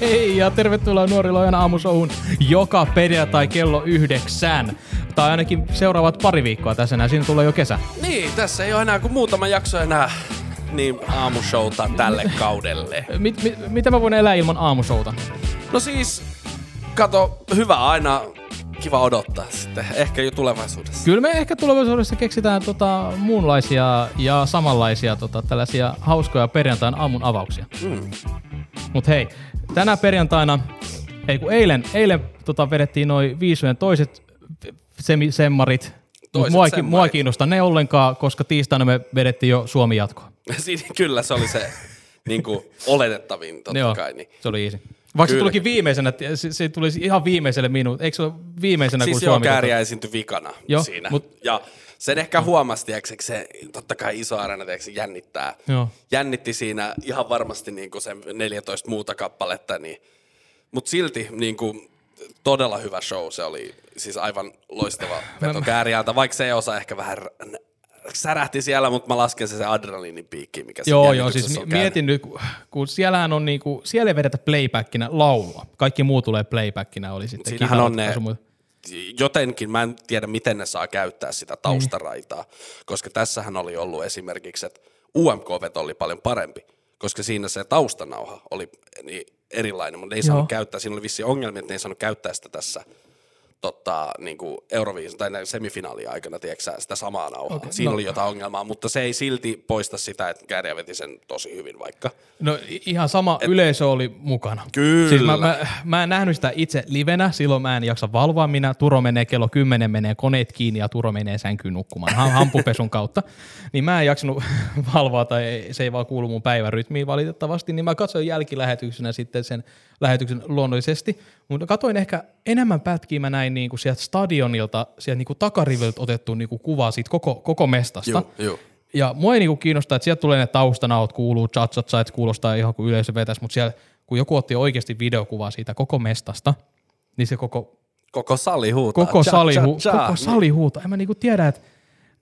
Hei ja tervetuloa Nuorilojan aamushowhun joka perjantai kello yhdeksän. Tai ainakin seuraavat pari viikkoa tässä näin, siinä tulee jo kesä. Niin, tässä ei ole enää kuin muutama jakso enää niin aamushowta tälle kaudelle. Mit, mit, mitä mä voin elää ilman aamushowta? No siis, kato, hyvä aina, kiva odottaa sitten, ehkä jo tulevaisuudessa. Kyllä me ehkä tulevaisuudessa keksitään tota, muunlaisia ja samanlaisia tota, tällaisia hauskoja perjantain aamun avauksia. Mm. Mut hei, tänä perjantaina, ei kun eilen, eilen tota, vedettiin noin viisujen toiset semi- semmarit. Toiset mua, mua ei kiinnosta ne ollenkaan, koska tiistaina me vedettiin jo Suomi jatkoa. Siinä, kyllä se oli se niin kuin, oletettavin totta Joo, kai. Niin. se oli easy. Vaikka se tulikin viimeisenä, se, se tuli ihan viimeiselle minuutille. Eikö se ole viimeisenä Siis kuin joo, Suomi? kääriä esiintyi vikana Joo, siinä. mut- Ja sen ehkä huomasi, tiedätkö, se totta kai iso areena tiedätkö, jännittää. Joo. Jännitti siinä ihan varmasti niin kuin sen 14 muuta kappaletta, niin, mutta silti niin kuin, todella hyvä show se oli. Siis aivan loistava veto kääriältä, vaikka se osa ehkä vähän särähti siellä, mutta mä lasken se, se adrenaliinin piikki, mikä siinä Joo, joo, siis on mietin nyt, kun- siellähän on niinku, siellä ei vedetä playbackina laulua. Kaikki muu tulee playbackina, oli sitten Siinähän on ne, jotenkin, mä en tiedä miten ne saa käyttää sitä taustaraitaa, koska tässähän oli ollut esimerkiksi, että UMK-veto oli paljon parempi, koska siinä se taustanauha oli niin erilainen, mutta ne ei Joo. saanut käyttää, siinä oli vissi ongelmia, että ne ei saanut käyttää sitä tässä tota, niin kuin Euroviisun tai näin semifinaalin aikana, tiedätkö sitä samaa nauhaa. Okay, siinä no. oli jotain ongelmaa, mutta se ei silti poista sitä, että Kääriä veti sen tosi hyvin vaikka. No ihan sama Et, yleisö oli mukana. Kyllä. Siis mä, mä, mä en nähnyt sitä itse livenä, silloin mä en jaksa valvoa minä. Turo menee kello 10, menee koneet kiinni ja Turo menee sänkyyn nukkumaan ham- hampupesun kautta. Niin mä en jaksanut valvoa tai ei- se ei vaan kuulu mun päivärytmiin valitettavasti. Niin mä katsoin jälkilähetyksenä sitten sen lähetyksen luonnollisesti. Mutta katoin ehkä enemmän pätkiä mä näin niinku sieltä stadionilta, sieltä niinku takariviltä otettu niinku kuvaa siitä koko, koko mestasta. Joo, joo. Ja mua ei niinku kiinnostaa, että sieltä tulee ne taustanaut, kuuluu chat chat chat, kuulostaa ihan kuin yleisö vetäisi, mutta siellä, kun joku otti oikeasti videokuvaa siitä koko mestasta, niin se koko, Koko sali huutaa. koko, Cha, sali, cha, hu, cha. koko sali huutaa. En mä niinku tiedä, että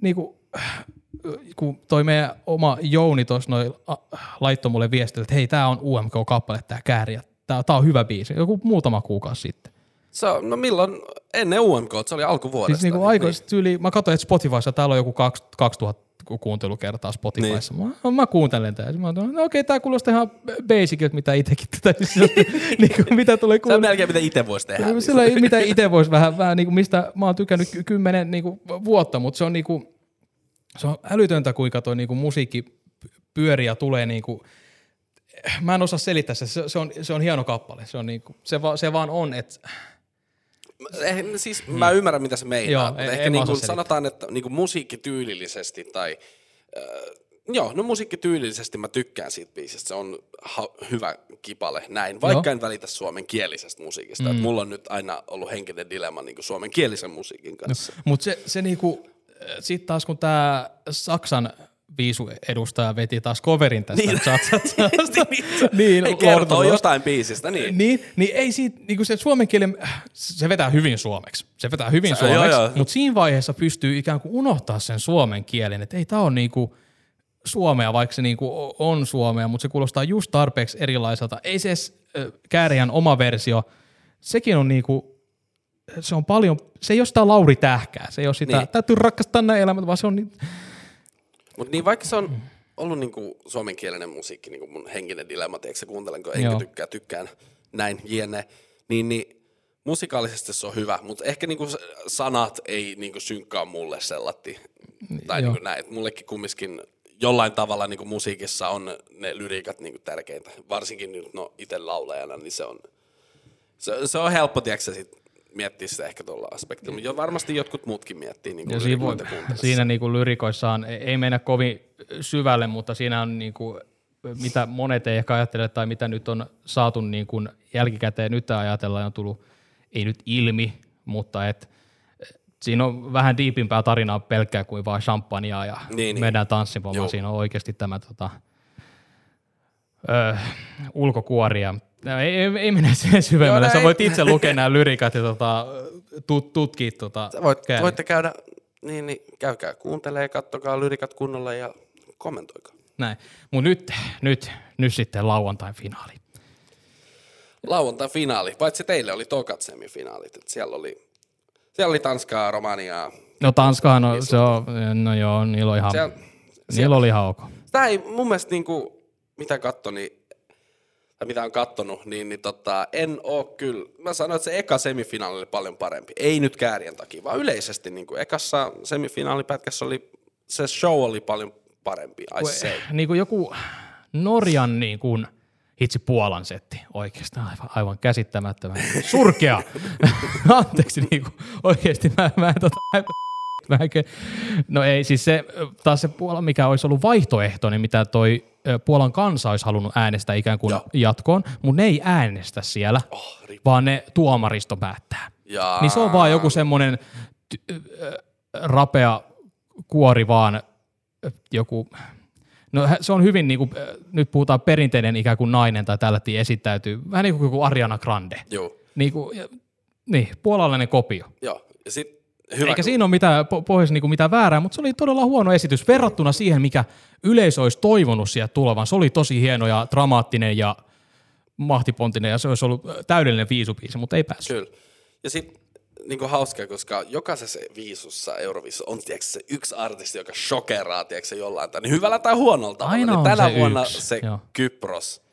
niinku, kun toi meidän oma Jouni tuossa a- laittoi mulle viestille, että hei, tää on UMK-kappale, tää kääriä. Tää, tää on hyvä biisi. Joku muutama kuukausi sitten. Se on, no milloin, ennen UMK, se oli alkuvuodesta. Siis niinku aikoista tyyli, mä katsoin, että Spotifyssa täällä on joku kaksi- 2000 kuuntelukertaa Spotifyssa. Niin. Mä, mä kuuntelen tää. Mä no okei, tää kuulostaa ihan basicilta, mitä itsekin tätä, niinku, mitä tulee Se on kuulla. melkein mitä itse voisi tehdä. niin Sillä ei, mitä itse voisi vähän, vähän niinku, mistä mä oon tykännyt ky- kymmenen niinku, vuotta, mutta se on niinku, se on älytöntä, kuinka toi niinku, musiikki pyörii ja tulee niinku, mä en osaa selittää se, se, se, on, se on hieno kappale, se, on niinku, se, va, se vaan on, että Eh, siis mä ymmärrän, mitä se meinaa, Joo, ei- ehkä ei mä niin kuin sanotaan, että niin kuin musiikkityylillisesti tai... Äh, joo, no musiikkityylillisesti mä tykkään siitä biisistä. Se on ha- hyvä kipale näin, vaikka en välitä suomenkielisestä musiikista. Mm. mulla on nyt aina ollut henkinen dilemma niin kuin suomenkielisen musiikin kanssa. Mutta se, se niinku, sitten taas kun tämä Saksan viisu edustaja veti taas coverin tästä Niin. chat-chat-chatasta, niin, Ei kertoo jostain biisistä, niin. Niin, niin ei siitä, niinku se suomen kielen, se vetää hyvin suomeksi. Se vetää hyvin Se- suomeksi, joo, joo. mutta siinä vaiheessa pystyy ikään kuin unohtaa sen suomen kielen, että ei tämä ole niinku suomea, vaikka se niinku o- on suomea, mutta se kuulostaa just tarpeeksi erilaiselta. Ei se edes ö, Kääriän oma versio, sekin on niinku, se on paljon, se ei ole sitä Lauri Tähkää, se ei ole sitä, Niin. niin. täytyy rakastaa näin elämät, vaan se on, niin, Mutta niin vaikka se on ollut niinku suomenkielinen musiikki, niinku mun henkinen dilemma, tiedätkö sä kuuntelenko, enkä Joo. tykkää, tykkään, näin, jne, niin, niin musikaalisesti se on hyvä, mutta ehkä niinku sanat ei niinku synkkaa mulle sellatti. Tai Joo. niinku näin, että mullekin kumminkin jollain tavalla niinku musiikissa on ne lyriikat niinku tärkeintä. Varsinkin nyt no itse laulajana, niin se on, se, se on helppo, tiedätkö sit miettiä sitä ehkä tuolla aspektilla. Mutta jo varmasti jotkut muutkin miettii niinku Ja siinä, voi, siinä niinku lyrikoissaan ei ei mennä kovin syvälle, mutta siinä on niinku, mitä monet ei ehkä ajattele tai mitä nyt on saatu niinku jälkikäteen nyt ajatellaan on tullut, ei nyt ilmi, mutta et, siinä on vähän diipimpää tarinaa pelkkää kuin vain champagnea ja Niin, niin, niin. Joo. vaan siinä on oikeasti tämä tota, ö, ulkokuoria. No, ei, ei, ei mennä siihen syvemmälle. Joo, Sä ei. voit itse lukea nämä lyrikat ja tota, tut, tutkia tota, Sä voit, kääriä. voitte käydä, niin, niin käykää kuuntelee, kattokaa lyrikat kunnolla ja kommentoikaa. Näin. Mutta nyt, nyt, nyt sitten lauantain finaali. lauantai-finaali. Paitsi teille oli tokat semifinaalit. Et siellä, oli, siellä oli Tanskaa, Romaniaa. No Tanskahan on, se on, no joo, niillä on ihan, Siellä, niillä oli ihan ok. Tämä ei mun mielestä niinku, mitä katto, niin, tai mitä on kattonut, niin, niin tota, en oo kyllä. Mä sanoin, että se eka semifinaali oli paljon parempi. Ei nyt käärien takia, vaan yleisesti niinku, ekassa semifinaalipätkässä oli, se show oli paljon parempi. I say. Niin kuin joku Norjan niin kuin, hitsi Puolan setti, oikeastaan aivan, aivan käsittämättömän surkea. Anteeksi, niin kuin, oikeasti mä, mä en tota, no ei, siis se, taas se Puola, mikä olisi ollut vaihtoehto, niin mitä toi Puolan kansa olisi halunnut äänestää ikään kuin Joo. jatkoon, mutta ne ei äänestä siellä, Oh, vaan ne tuomaristo päättää. Jaa. Niin se on vaan joku semmoinen ty- rapea kuori vaan joku, no se on hyvin niin kuin, nyt puhutaan perinteinen ikään kuin nainen tai tällä esittäytyy, vähän niin kuin joku Ariana Grande. Joo, Niin, kuin, ja- niin puolalainen kopio. joo. Ja sit, hyvä, Eikä siinä ole mitään, po- pohjassa niin mitään väärää, mutta se oli todella huono esitys verrattuna siihen, mikä yleisö olisi toivonut sieltä tulevan. Se oli tosi hieno ja dramaattinen ja mahtipontinen ja se olisi ollut täydellinen viisupiisi, mutta ei päässyt. Kyllä. Ja sitten niin kuin hauska, koska jokaisessa viisussa Euroviisussa on tiedätkö, se yksi artisti, joka shokeraa tiedätkö, jollain tai niin hyvällä tai huonolla tavalla. Aina niin on tänä se vuonna yksi, se joo. Kypros.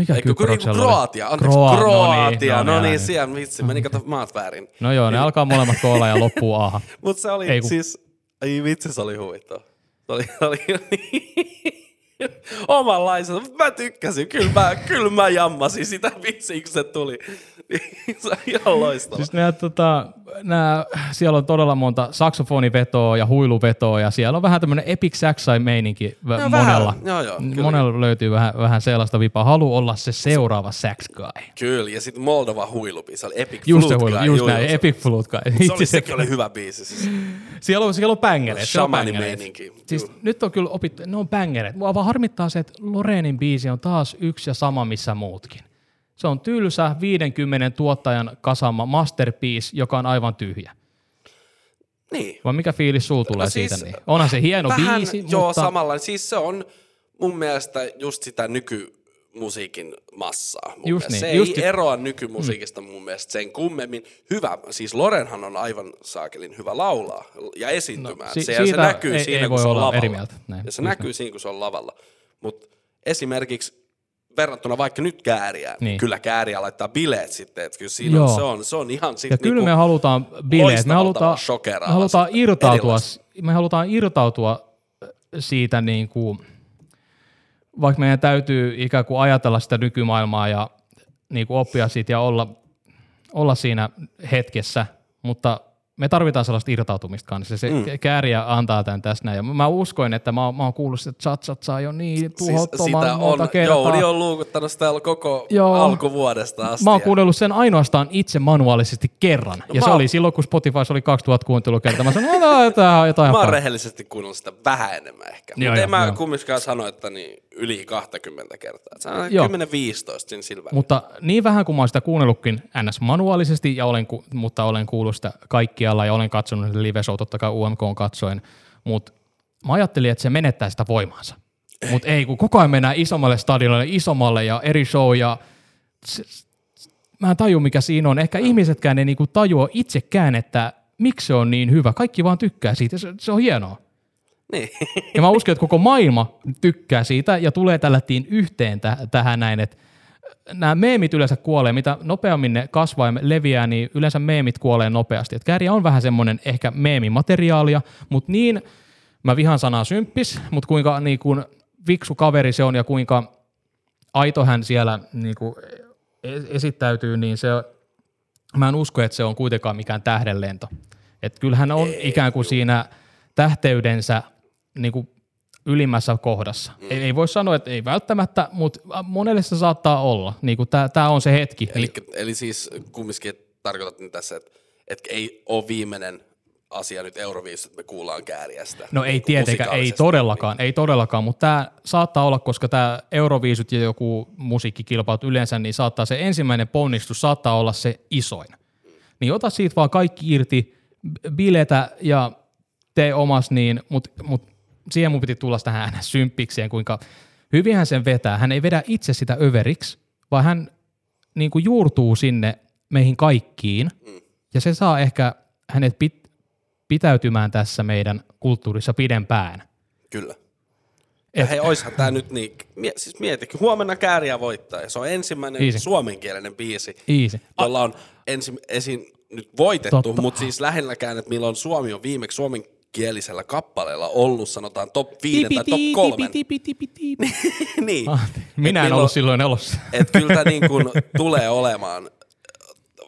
Mikä Eikö, kun Kyproksella niinku? Kroatia, anteeksi, Kroa- Kroatia, no niin, älä siellä vitsi, meni kato maat väärin. No joo, ne alkaa molemmat koolla ja loppuu aha. Mutta se oli Ei kun- siis, ei vitsi, se oli huvittava. Se oli, oli omanlaisena. Mä tykkäsin, kyllä mä, kyllä mä jammasin sitä vitsi, kun se tuli. se on ihan loistava. Siis nää, tota, nää, siellä on todella monta saksofonivetoa ja huiluvetoa ja siellä on vähän tämmöinen epic saxai meininki No, vähän, monella. joo, joo, kyllä. monella löytyy vähän, vähän sellaista vipaa. Halu olla se seuraava sax guy. Kyllä, ja sitten Moldova huilubiisi, se oli Epic Just Flute huilu, Guy, just näin, juu, epic flute guy. Se oli, sekin oli hyvä biisi. Siis. Siellä on, siellä on bängereet. siellä on Shamani bängereet. meininki, Siis nyt on kyllä opittu, ne on bängereet. Mua vaan harmittaa se, että Loreenin biisi on taas yksi ja sama missä muutkin. Se on tylsä 50 tuottajan kasama masterpiece, joka on aivan tyhjä. Niin. Vai mikä fiilis sulla tulee No siis, siitä? Niin? Onhan se hieno Vähän, biisi, joo, mutta samalla. Siis se on mun mielestä just sitä nykymusiikin massaa. Mun Just mielestä. niin, Se just ei it- eroa nykymusiikista mun mielestä sen kummemmin. Hyvä, siis Lorenhan on aivan saakelin hyvä laulaa ja esiintymään. No, si- se, se näkyy ei- siinä, ei kun se on lavalla. eri mieltä. Näin, ja se näkyy siinä, kun se on lavalla. Mutta esimerkiksi verrattuna vaikka nyt kääriään, niin. Niin. kyllä kääriä laittaa bileet sitten, että kyllä siinä Joo. on, se, on, se on ihan sitten ja kyllä niinku, me halutaan bileet, me halutaan, me halutaan irtautua, erilaista. me halutaan irtautua siitä niin kuin, vaikka meidän täytyy ikään kuin ajatella sitä nykymaailmaa ja niin kuin oppia siitä ja olla, olla siinä hetkessä, mutta me tarvitaan sellaista irtautumista kanssa. Se mm. kääriä antaa tämän tässä näin. Ja mä uskoin, että mä, oon- mä oon kuullut, että chat chat saa jo niin tuhottoman sitä monta on, kertaa. Jouni on luukuttanut sitä koko Joo. alkuvuodesta asti. Mä oon kuunnellut sen ainoastaan itse manuaalisesti kerran. No, ja se oon- oli silloin, kun Spotify oli 2000 kuuntelukertaa. Mä sanoin, että tämä on jotain Mä oon rehellisesti kuunnellut sitä vähän enemmän ehkä. Mutta en mä joo. kumminkaan sano, että niin yli 20 kertaa. Se on Joo. 10-15 siinä sillä välillä. Mutta niin vähän kuin mä oon sitä kuunnellutkin ns. manuaalisesti, ja olen, mutta olen kuullut sitä kaikkialla ja olen katsonut live show, totta kai UMK on katsoen, mutta mä ajattelin, että se menettää sitä voimaansa. Mutta ei, kun koko ajan mennään isommalle stadionille, isommalle ja eri show ja se, mä en taju mikä siinä on. Ehkä ihmisetkään ei niinku tajua itsekään, että miksi se on niin hyvä. Kaikki vaan tykkää siitä, se, se on hienoa. Niin. Ja mä uskon, että koko maailma tykkää siitä ja tulee tällättiin yhteen täh- tähän näin, että nämä meemit yleensä kuolee, mitä nopeammin ne kasvaa ja leviää, niin yleensä meemit kuolee nopeasti. Et kääriä on vähän semmoinen ehkä meemimateriaalia, mutta niin, mä vihan sanaa symppis, mutta kuinka niin kuin viksu kaveri se on ja kuinka aito hän siellä niin kuin e- esittäytyy, niin se, mä en usko, että se on kuitenkaan mikään tähdenlento. Et kyllähän on Ei, ikään kuin siinä tähteydensä niin kuin ylimmässä kohdassa. Mm. Ei, ei voi sanoa, että ei välttämättä, mutta monelle se saattaa olla. Niin tämä on se hetki. Eli, Niin, eli siis kumminkin tarkoitat nyt tässä, että, että ei ole viimeinen asia nyt Euroviisut, että me kuullaan kääriästä. no ei Niin tietenkään, ei todellakaan, ei todellakaan, mutta tämä saattaa olla, koska tämä Euroviisut ja joku musiikkikilpailut yleensä, niin saattaa se ensimmäinen ponnistus saattaa olla se isoin. Niin ota siitä vaan kaikki irti, biletä ja tee omas, niin, mutta mut siihen mun piti tulla tähän sympikseen, kuinka hyvinhän sen vetää. Hän ei vedä itse sitä överiksi, vaan hän niin kuin juurtuu sinne meihin kaikkiin, ja se saa ehkä hänet pit, pitäytymään tässä meidän kulttuurissa pidempään. Kyllä. Ja hei, oishan tää nyt niin, mie, siis mieti, huomenna kääriä voittaa, ja se on ensimmäinen Easy. suomenkielinen biisi, Easy. jolla on ensi, esiin nyt voitettu, mutta siis lähelläkään, että milloin Suomi on viimeksi suomenkielisellä kappaleella ollut, sanotaan top 5 tai top 3. tipi, tipi, tipi. niin. Ah, Minä en ollut silloin elossa. Että kyllä tämä niin kuin tulee olemaan,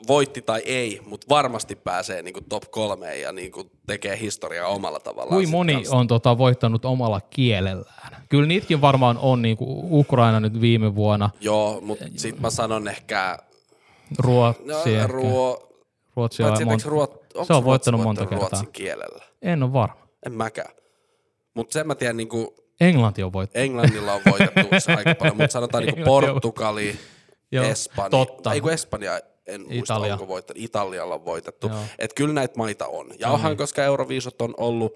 voitti tai ei, mutta varmasti pääsee niin kuin top kolmeen ja niin kuin tekee historiaa omalla tavallaan. Kuin sit moni kanssa. on tota, voittanut omalla kielellään. Kyllä niitäkin varmaan on, niin kuin Ukraina nyt viime vuonna, Joo, mutta sitten mä sanon ehkä, Ruotsi, no, ehkä. ruo, Ruotsi on, monta, ruot, se on voittanut monta kertaa. ruotsin kielellä. En ole varma. En mäkään. Mutta sen mä tiedän, niin kuin Englanti on voittanut. Englannilla on voitettu aika paljon, mutta sanotaan niin on- Portugali, Joo, Espanja. totta. Ei kun Espanja, en muista Italia. onko voittanut. Italialla on voitettu. Joo. Että kyllä näitä maita on. Ja onhan, koska Euroviisut on ollut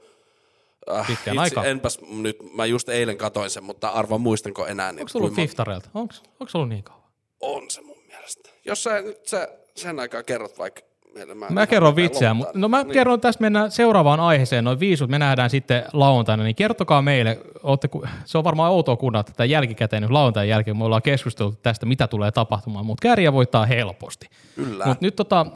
Äh, Pitkään aikaa. Enpäs nyt, mä just eilen katoin sen, mutta arva muistanko enää. Niin Onko se ollut kuinka- Fiftarelta? Onko se ollut niin kauan? On se mun mielestä. Jos sä nyt sä, sen aikaa kerrot vaikka. Mä, Mä kerron vitsiä, mutta no mä niin. kerron, tästä mennään seuraavaan aiheeseen, noin viisut, me nähdään sitten lauantaina, niin kertokaa meille, ootte, se on varmaan outoa kuunnella tätä jälkikäteen nyt lauantain jälkeen, me ollaan keskusteltu tästä, mitä tulee tapahtumaan, mutta kärjä voittaa helposti. Kyllä. Mutta nyt tota,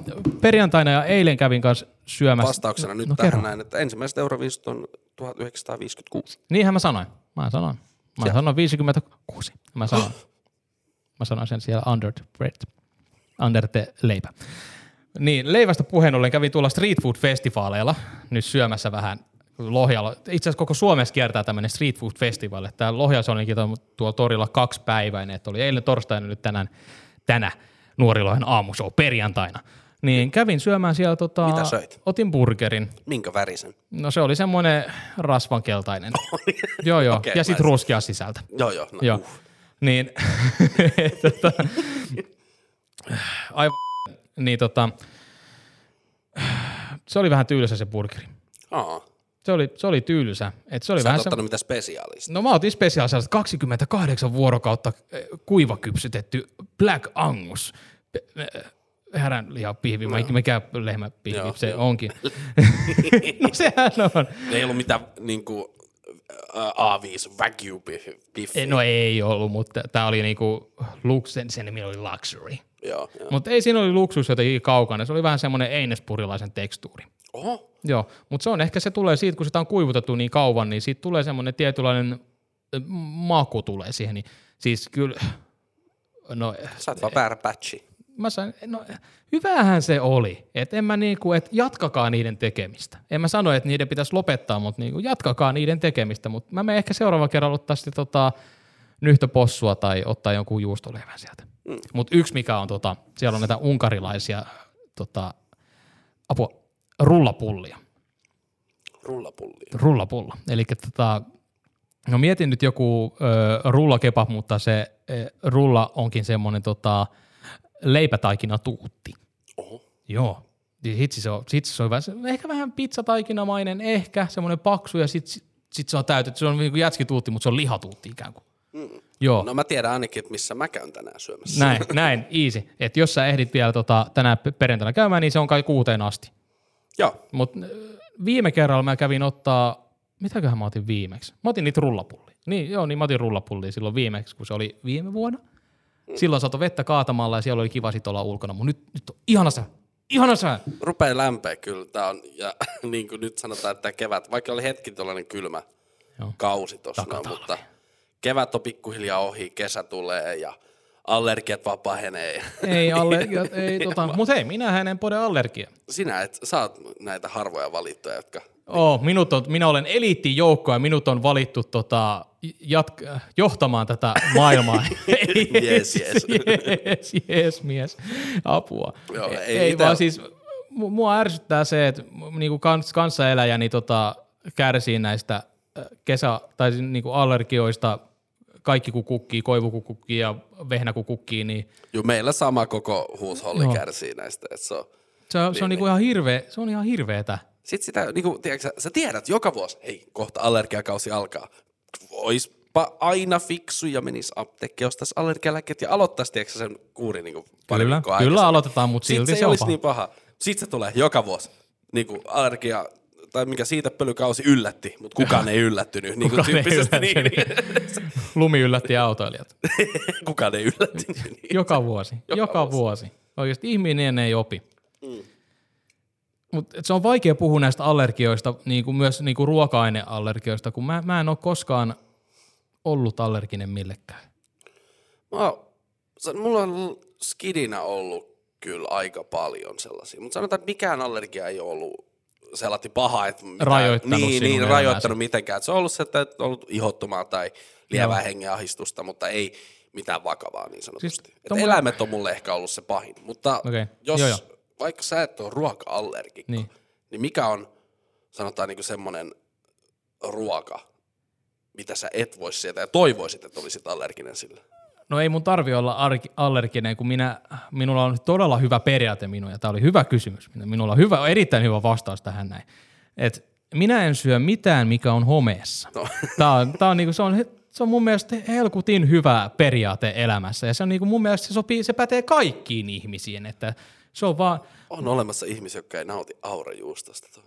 perjantaina ja eilen kävin kanssa syömässä. Vastauksena nyt no, tähän kerro. näin, että ensimmäiset Euroviisut on 1956. Niinhän mä sanoin. Mä sanoin. Mä Siellä. sanoin 56. Mä sanoin. Mä sanoin sen siellä under the bread. Under the leipä. Niin, leivästä puheen ollen kävin tuolla street food festivaaleilla nyt syömässä vähän Lohjalla. Itse asiassa koko Suomessa kiertää tämmöinen street food festival. Tämä Lohjassa olikin tuolla torilla kaksi päiväinen, että oli eilen torstaina nyt tänään, tänä Nuorilohen aamushow perjantaina. Niin kävin syömään siellä, tota, Mitä söit? otin burgerin. Minkä värisen? No se oli semmoinen rasvankeltainen. joo, joo. Okei, ja sitten ruskea sisältä. Joo, joo. No, Joo. Uh. Niin, tota, aivan, niin tota, se oli vähän tylsä se burgeri. Aa. Se oli, se oli tylsä. Et se oli Sä vähän oot se, ottanut mitä spesiaalista. no mä otin spesiaalista 28 vuorokautta eh, kuivakypsytetty Black Angus. Eh, Härän lihapihvi, no. mikä lehmäpihvi Joo, se joo. onkin. no sehän on. Ei ollut mitään niinku A5 Wagyu biffi. No ei ollut, mutta tämä oli niinku, lux, sen, sen nimi oli Luxury. Mutta ei siinä oli luksus jotenkin kaukana, se oli vähän semmoinen einespurilaisen tekstuuri. Oho. Joo, mutta se on ehkä se tulee siitä, kun sitä on kuivutettu niin kauan, niin siitä tulee semmoinen tietynlainen maku tulee siihen. Niin, siis kyllä, no Sä oot vaan väärä patchi. mä sain, no hyvähän se oli. Että en mä niinku, että jatkakaa niiden tekemistä. En mä sano, että niiden pitäisi lopettaa, mutta niinku jatkakaa niiden tekemistä. Mutta mä menen ehkä seuraava kerralla ottaa sitten tota, nyhtöpossua tai ottaa jonkun juustolevän sieltä. Mm. Mutta yksi mikä on, tota, siellä on näitä unkarilaisia tota, apua, rullapullia. Rullapulli. Rullapulla. Eli tota, no mietin nyt joku ö, rullakebab, mutta se ö, rulla onkin semmoinen tota, leipätaikina tuutti. Oho. Joo. Niin Hitsi se on, hitsi se on vähän, ehkä vähän pizzataikinamainen, ehkä semmoinen paksu ja sitten sit, sit se on täytetty. Se on niin kuin jätskituutti, mutta se on lihatuutti ikään kuin. Mm. Joo. No mä tiedän ainakin, että missä mä käyn tänään syömässä. Näin, näin, easy. Että jos sä ehdit vielä tota, tänään pe- perjantaina käymään, niin se on kai kuuteen asti. Joo. Mutta viime kerralla mä kävin ottaa, mitäköhän mä otin viimeksi? Mä otin niitä rullapullia. Niin, joo, niin mä otin rullapullia silloin viimeksi, kun se oli viime vuonna. Silloin sato vettä kaatamalla ja siellä oli kiva sit olla ulkona, mutta nyt, nyt on ihana sää. Ihana sää. Rupee lämpeä kyllä. Tää on, ja niin kuin nyt sanotaan, että kevät, vaikka oli hetki tuollainen kylmä Joo. kausi tuossa, mutta kevät on pikkuhiljaa ohi, kesä tulee ja allergiat vaan pahenee. Ei allergia, ei tota, mutta hei, minä en pode allergia. Sinä et, sä oot näitä harvoja valittuja, jotka Oh, minut on, minä olen eliittijoukko ja minut on valittu tota, jatk- johtamaan tätä maailmaa. Jes, jes. jes, jes, mies. Apua. Joo, ei ei ite- vaan siis, mu- mua ärsyttää se, että niinku kans, kanssaeläjäni tota, kärsii näistä äh, kesä- tai siis niinku allergioista, kaikki kun kukkii, koivu kun kukkii ja vehnä kun kukkii, niin Joo, meillä sama koko huusholli Joo. kärsii näistä. Et se on. se on, se on niinku ihan hirveä, se on ihan hirveetä. Sitten sitä, niin kuin, tiedätkö, sä, sä tiedät joka vuosi, hei, kohta allergiakausi alkaa. Ois pa- aina fiksu ja menisi apteekki, ostaisi allergialääkkeet ja aloittaisi tiedätkö, sen kuuri niin pari Kyllä, kyllä aloitetaan, mutta silti se, se olisi paha. niin paha. Sitten se tulee joka vuosi. Niin kuin allergia, tai mikä siitä pölykausi yllätti, mutta kukaan ei yllättynyt. Niin Kukaan ei tyyppisesti niin, yllättynyt. Lumi yllätti autoilijat. kukaan ei yllättynyt. Niin. Joka vuosi. Joka, Joka vuosi. vuosi. Oikeasti ihminen ei opi. Mm. Mutta se on vaikea puhua näistä allergioista, niin kuin myös niin kuin ruoka-aineallergioista, kun mä, mä en ole koskaan ollut allerginen millekään. Mä, mulla on skidinä ollut kyllä aika paljon sellaisia, mutta sanotaan, että mikään allergia ei ollut sellainen paha, että mitään- Rajoittanut niin, niin, rajoittanut mitenkään. Et Se on ollut se, että et ollut ihottumaa tai lievää hengenahdistusta, mutta ei mitään vakavaa niin sanotusti. Siis tommonen- Eläimet on mulle ehkä ollut se pahin, mutta Okei, jos joo, joo. vaikka sä et ole ruoka-allergikko, Niin. niin. mikä on sanotaan niin semmoinen ruoka, mitä sä et voi sieltä ja toivoisit, että olisit allerginen sille? No ei mun tarvi olla allerginen, kun minä, minulla on todella hyvä periaate minun, ja tämä oli hyvä kysymys. Minulla on hyvä, erittäin hyvä vastaus tähän näin. Et minä en syö mitään, mikä on homeessa. No. Tämä on, tää on, niinku, se, on, se on mun mielestä helkutin hyvä periaate elämässä, ja se on niinku, mun mielestä se, sopii, se pätee kaikkiin ihmisiin, että se on vaan, On olemassa ihmisiä, jotka ei nauti aurajuustosta.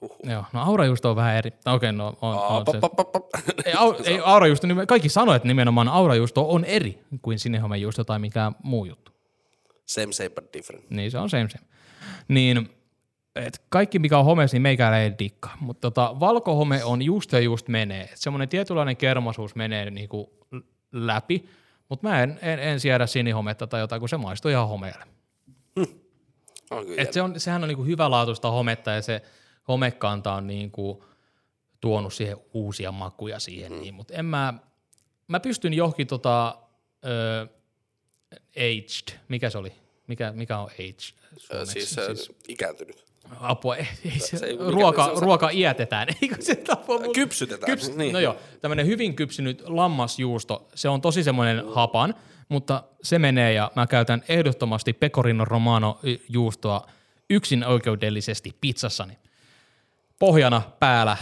Huhhuh. joo, no aurajuusto on vähän eri, no okei, no on, Aa, on pop, se, pop, pop, pop. ei, au, ei aurajuusto, kaikki sanoo, että nimenomaan aurajuusto on eri kuin sinihomejuusto tai mikään muu juttu. Same, same, but different. Niin se on same same. Niin et kaikki mikä on homeessa, niin meikällä ei dikkaa. Mutta tota, valkohome on just ja just menee. Et semmoinen tietynlainen kermasuus menee niinku läpi, mutta mä en, en, en siedä sinihometta tai jotain, kun se maistuu ihan homeelle. On kyllä Et se on, sehän on niinku hyvälaatuista hometta ja se homekanta on niinku tuonut siihen uusia makuja siihen. Mm. Niin, mutta en mä, mä pystyn johonkin tota, ö, aged, mikä se oli? Mikä, mikä on aged? Suomeksi? siis, siis ikääntynyt. Apua, ei, ei se, se ei- ruoka, se ruoka iätetään, eikö se tapa? Kypsytetään, Kyps, niin. No joo, tämmöinen hyvin kypsynyt lammasjuusto, se on tosi semmoinen hapan, mutta se menee ja mä käytän ehdottomasti pecorino romano juustoa yksin oikeudellisesti pizzassani. Pohjana päällä.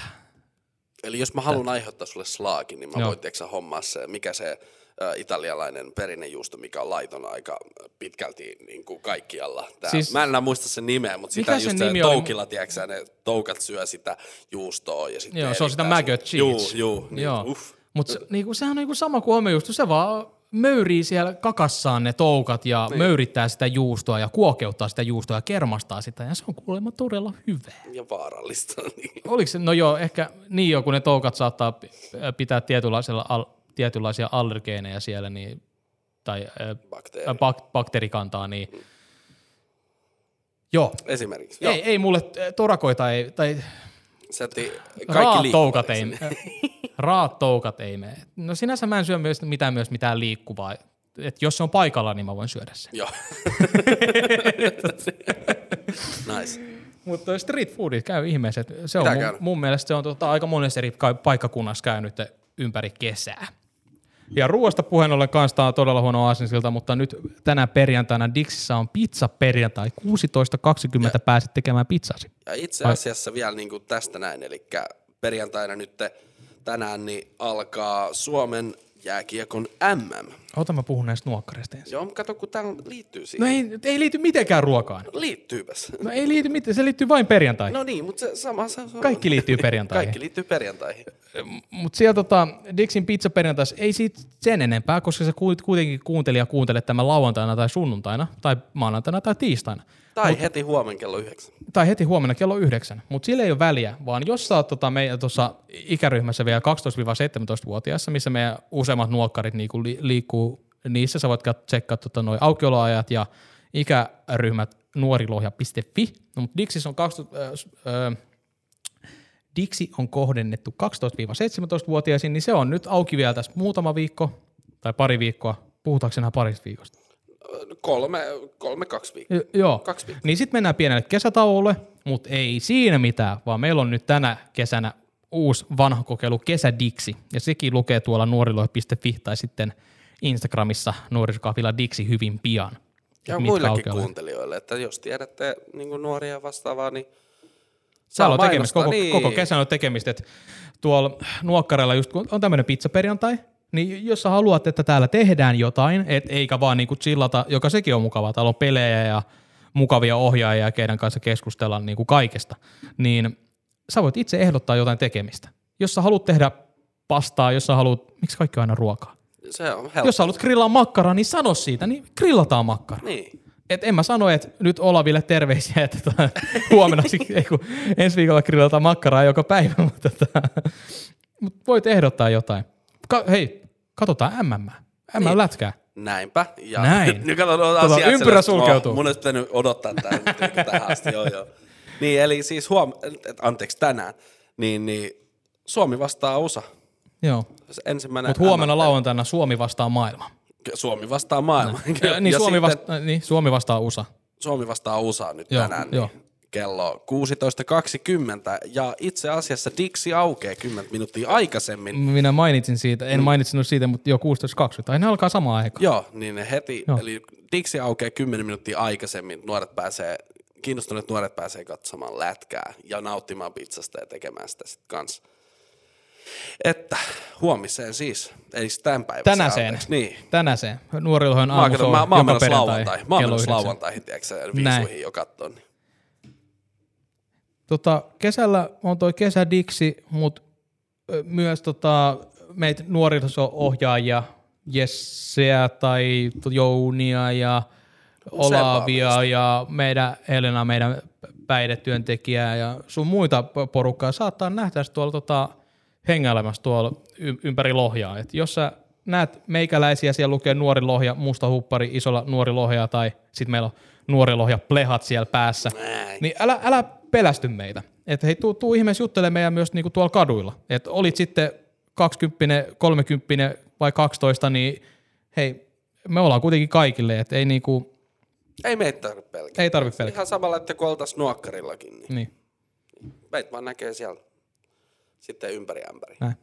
Eli jos mä haluan aiheuttaa sulle slaakin, niin mä Joo. voin tiedätkö, hommaa se, mikä se ä, italialainen perinnejuusto, mikä on laiton aika pitkälti niin kuin kaikkialla. Tää, Siis- mä en enää muista sen nimeä, mutta sitä just nimi oli? toukilla, tiedätkö, sä, ne toukat syö sitä juustoa ja sitten Joo, se on sitä mac and cheese. Juu, juu, niin, Joo. uff. Mutta se, niinku, sehän on niinku sama kuin homejuusto, se vaan möyrii siellä kakassaan ne toukat ja niin. möyrittää sitä juustoa ja kuokeuttaa sitä juustoa ja kermastaa sitä ja se on kuulemma todella hyvää. Ja vaarallista. Niin. Oliko se, no joo, ehkä niin jo, kun ne toukat saattaa pi- pitää tietynlaisella al, tietynlaisia allergeeneja siellä, niin, tai äh, Bakteeri. bak, bakteerikantaa, niin joo. Esimerkiksi. Ei, ei mulle äh, torakoita ei, tai että kaikki toukat ei. Raat toukat ei mene. No sinänsä mä en syö myös mitään, myös mitään liikkuvaa. Et jos se on paikalla, niin mä voin syödä sen. Joo. nice. Mutta street foodit käy ihmeessä. Se on mun, mun mielestä se on tota, aika monessa eri ka- paikkakunnassa käynyt ympäri kesää. Ja ruoasta puheen ollen kanssa on todella huono aasinsilta, mutta nyt tänä perjantaina Dixissä on pizza perjantai. 16.20 pääset tekemään pizzasi. Ja itse asiassa vielä niin kuin tästä näin, eli perjantaina nyt tänään niin alkaa Suomen jääkiekon MM. Ota mä puhun näistä nuokkareista ensin. Joo, kato, kun tämä liittyy No siihen. ei, ei liity mitenkään ruokaan. Liittyypäs. No ei liity mitään, se liittyy vain perjantaihin. No niin, mutta se sama. Se, se, Kaikki liittyy perjantaihin. Kaikki liittyy perjantaihin. Mutta siellä tota, Dixin pizza perjantais ei siitä sen enempää, koska se ku- kuitenkin kuuntelija kuuntelee tämän lauantaina tai sunnuntaina, tai maanantaina tai tiistaina. Tai Mut, heti huomenna kello yhdeksän. Tai heti huomenna kello yhdeksän. Mutta sillä ei ole väliä, vaan jos sä oot tota meidän tuossa ikäryhmässä vielä 12-17-vuotiaassa, missä meidän useimmat nuokkarit niinku li- liikkuu niissä, sä voit tsekkaa tota noi aukioloajat ja ikäryhmät nuorilohja.fi. No, mutta Dixis on 20, äh, äh, Dixi on kohdennettu 12-17-vuotiaisiin, niin se on nyt auki vielä tässä muutama viikko tai pari viikkoa. Puhutaanko enää parista viikosta? Kolme, kolme kaksi viikkoa. Joo. Kaksi viikkoa. Niin sitten mennään pienelle kesätauolle, mutta ei siinä mitään, vaan meillä on nyt tänä kesänä uusi vanha kokeilu Kesädiksi, ja sekin lukee tuolla nuorilohe.fi tai sitten Instagramissa nuorisokahvilla Diksi hyvin pian. Ja muillekin kuuntelijoille, että jos tiedätte niin nuoria vastaavaa, niin Täällä on tekemistä, koko, niin. koko kesän on tekemistä, että tuolla Nuokkarella just kun on tämmöinen pizzaperjantai, niin jos sä haluat, että täällä tehdään jotain, et eikä vaan niinku chillata, joka sekin on mukavaa, täällä on pelejä ja mukavia ohjaajia, keiden kanssa keskustella niinku kaikesta, niin sä voit itse ehdottaa jotain tekemistä. Jos sä haluat tehdä pastaa, jos sä haluat, miksi kaikki on aina ruokaa? Se on helppo. Jos sä haluat grillaa makkaraa, niin sano siitä, niin grillataan makkara. Niin. Et en mä sano, että nyt Olaville terveisiä, että tota, huomenna, ei kun ensi viikolla grillataan makkaraa joka päivä, mutta tota, mut voit ehdottaa jotain. Ka- hei, katsotaan MM. MM Niin. Näinpä. Ja Näin. nyt katsotaan Tota, asiat ympyrä sulkeutuu. Mun olisi pitänyt odottaa tämän niin tähän asti. Joo, joo. Niin, eli siis huom... anteeksi, tänään. Niin, niin Suomi vastaa USA. Joo. Ensimmäinen Mutta huomenna MM. lauantaina Suomi vastaa maailma. Suomi vastaa maailman. Ja, niin, Ja Suomi sitten vasta, niin Suomi vastaa USA. Suomi vastaa USA nyt Joo, tänään. joo. Niin kello 16.20 ja itse asiassa Dixi aukeaa 10 minuuttia aikaisemmin. Minä mainitsin siitä, Mm. en mainitsinut siitä, mutta jo 16.20. Tai ne alkaa samaan aikaan. Joo, niin ne heti, Joo. eli Dixi aukeaa 10 minuuttia aikaisemmin, nuoret pääsee, kiinnostuneet nuoret pääsee katsomaan lätkää ja nauttimaan pizzasta ja tekemään sitä sitten kanssa. Että huomiseen siis, eli tämän päivän Tänäseen. Niin. Tänäseen. Mä, oon aamu mä, mä perjantai lauantai. Mä oon kello menossa yhdeksän. lauantaihin, tiedätkö sä, viisuihin jo kattoon. Niin. Tota, kesällä on toi kesädiksi, mutta myös tota, meitä nuoriso-ohjaajia, Jesseä tai Jounia ja Olavia ja meidän Elena, meidän päihdetyöntekijää ja sun muita porukkaa saattaa nähdä tuolla tota, hengailemassa tuolla ympäri Lohjaa. Et jos sä näet meikäläisiä, siellä lukee nuori Lohja, musta huppari, isolla nuori Lohja tai sitten meillä on nuori Lohja plehat siellä päässä, niin älä, älä pelästy meitä. Että hei, tuu, tuu ihmeessä juttele meidän myös niinku tuolla kaduilla. Että olit sitten 20, 30 vai 12, niin hei, me ollaan kuitenkin kaikille, että ei niinku, Ei meitä tarvitse pelkää. ei tarvitse pelkää. Ihan samalla, että kun oltaisiin nuokkarillakin, niin Niin, meitä vaan näkee siellä sitten ympäri ämpäri. näin.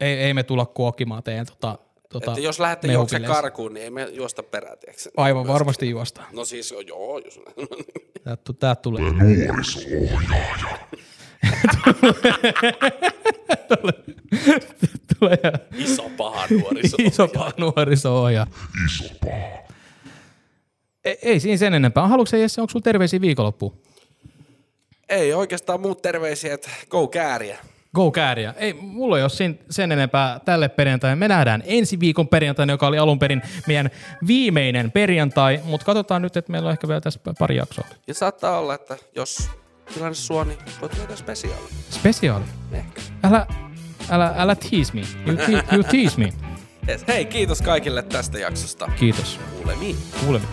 Ei, ei me tulla kuokkimaan teidän tota, tota Että jos lähdette juokse karkuun, niin ei me juosta perään, tiedätkö? Aivan varmasti juostaan. No siis joo, jos Tää, tu- tää tulee. Nuoriso-ohjaaja. tulee iso paha nuoriso. iso paha nuoriso-ohjaaja. Iso paha. Ei, ei siinä sen enempää. Haluatko se Jesse, onko sulla terveisiä viikonloppuun? Ei oikeastaan muut terveisiä, että go kääriä. Go kääriä. Ei, mulla ei ole sen, sen enempää tälle perjantaille. Me nähdään ensi viikon perjantaina, joka oli alun perin meidän viimeinen perjantai, mutta katsotaan nyt, että meillä on ehkä vielä tässä pari jaksoa. Ja saattaa olla, että jos tilanne suo, niin voit tehdä spesiaali. Spesiaali. Ehkä. Älä, älä, älä tease me. You, te, you tease me. Yes. Hei, kiitos kaikille tästä jaksosta. Kiitos. Kuulemiin. Kuulemme.